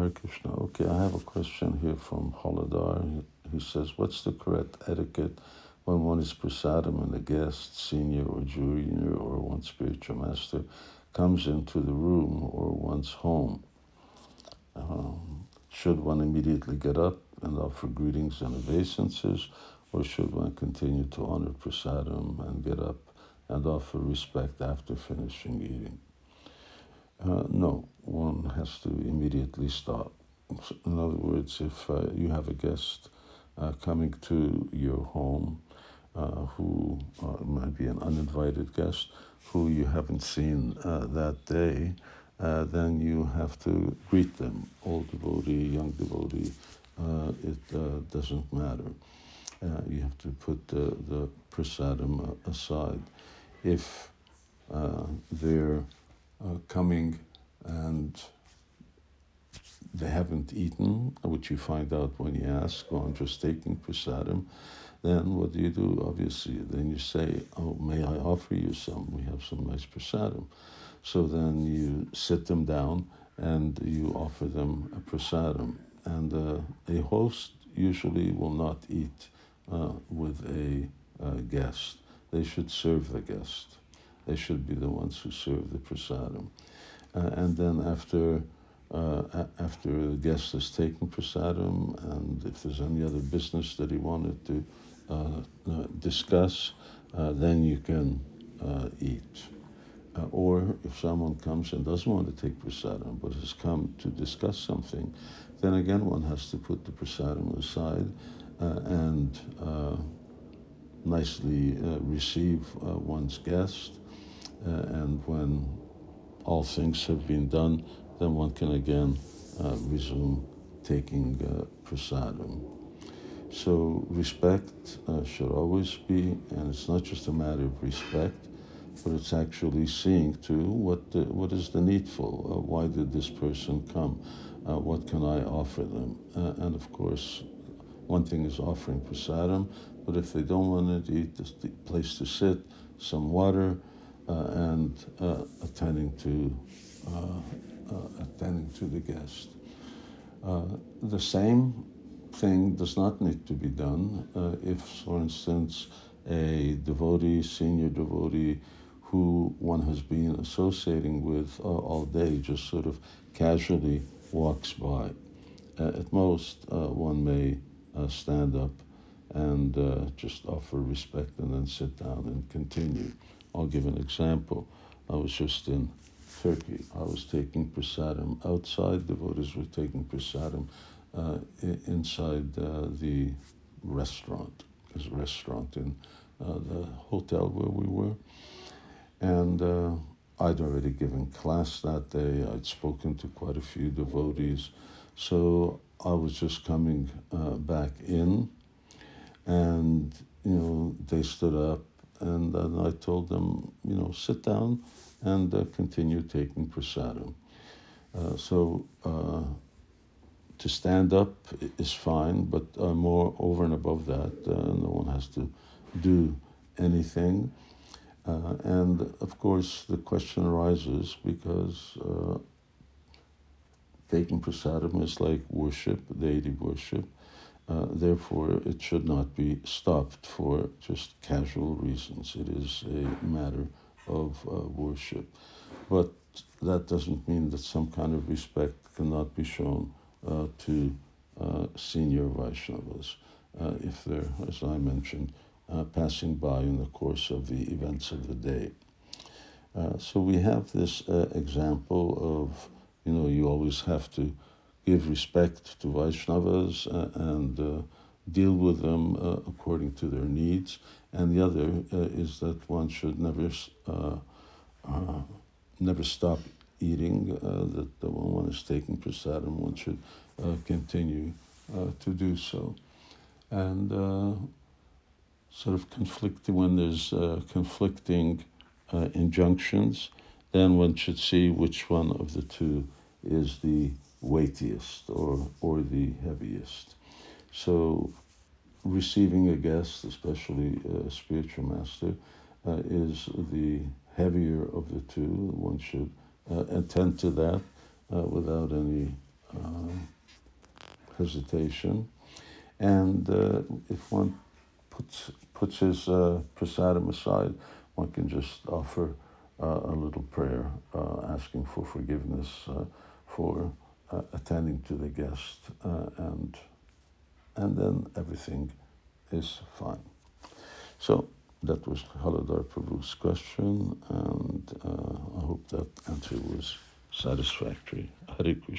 Hare Krishna. Okay, I have a question here from Haladar. He says, What's the correct etiquette when one is prasadam and a guest, senior or junior, or one spiritual master comes into the room or one's home? Um, should one immediately get up and offer greetings and obeisances, or should one continue to honor prasadam and get up and offer respect after finishing eating? Uh, no, one has to immediately stop. In other words, if uh, you have a guest uh, coming to your home uh, who uh, might be an uninvited guest who you haven't seen uh, that day, then you have to greet them, old devotee, young devotee, it doesn't matter. you have to put the, the prasadam aside. If they're uh, coming and they haven't eaten, which you find out when you ask, oh, I'm just taking prasadam, then what do you do? Obviously, then you say, oh, may I offer you some? We have some nice prasadam. So then you sit them down and you offer them a prasadam. And uh, a host usually will not eat uh, with a uh, guest. They should serve the guest. They should be the ones who serve the prasadam. Uh, and then after uh, after the guest has taken prasadam, and if there's any other business that he wanted to uh, uh discuss, uh, then you can uh, eat. or if someone comes and doesn't want to take prasadam but has come to discuss something, then again one has to put the prasadam aside and nicely receive one's guest uh, and when all things have been done, then one can again uh, resume taking uh, prasadam. So respect uh, should always be, and it's not just a matter of respect, but it's actually seeing to what the, what is the needful. Uh, why did this person come? Uh, what can I offer them? Uh, and of course, one thing is offering prasadam, but if they don't want to eat, the place to sit, some water, and uh, attending to uh, attending to the guest. the same thing does not need to be done if, for instance, a devotee, senior devotee, who one has been associating with uh, all day just sort of casually walks by. Uh, at most, uh, one may stand up and just offer respect and then sit down and continue. I'll give an example. I was just in Turkey. I was taking prasadam outside. Devotees were taking prasadam uh, inside uh, the restaurant. There's a restaurant in uh, the hotel where we were. And uh, I'd already given class that day. I'd spoken to quite a few devotees. So I was just coming uh, back in. And, you know, they stood up and then I told them, you know, sit down and uh, continue taking prasadam. Uh, so uh, to stand up is fine, but uh, more over and above that, uh, no one has to do anything. Uh, and of course, the question arises because taking prasadam is like worship, deity worship. Uh, therefore, it should not be stopped for just casual reasons. It is a matter of uh, worship. But that doesn't mean that some kind of respect cannot be shown uh, to uh, senior Vaishnavas uh, if they're, as I mentioned, passing by in the course of the events of the day. so we have this example of, you know, you always have to give respect to Vaishnavas uh, and uh, deal with them uh, according to their needs. And the other is that one should never never stop eating. that when one is taking prasadam, one should continue to do so. And sort of conflicting when there's uh, conflicting uh, injunctions, then one should see which one of the two is the weightiest or, or the heaviest. So, receiving a guest, especially a spiritual master, uh, is the heavier of the two. One should uh, attend to that uh, without any uh, hesitation. And uh, if one puts, puts his uh, prasadam aside, one can just offer uh, a little prayer asking for forgiveness for uh, attending to the guest, uh, and, and then everything is fine. So that was Haladar Prabhu's question, and uh, I hope that answer was satisfactory. Hare Krishna.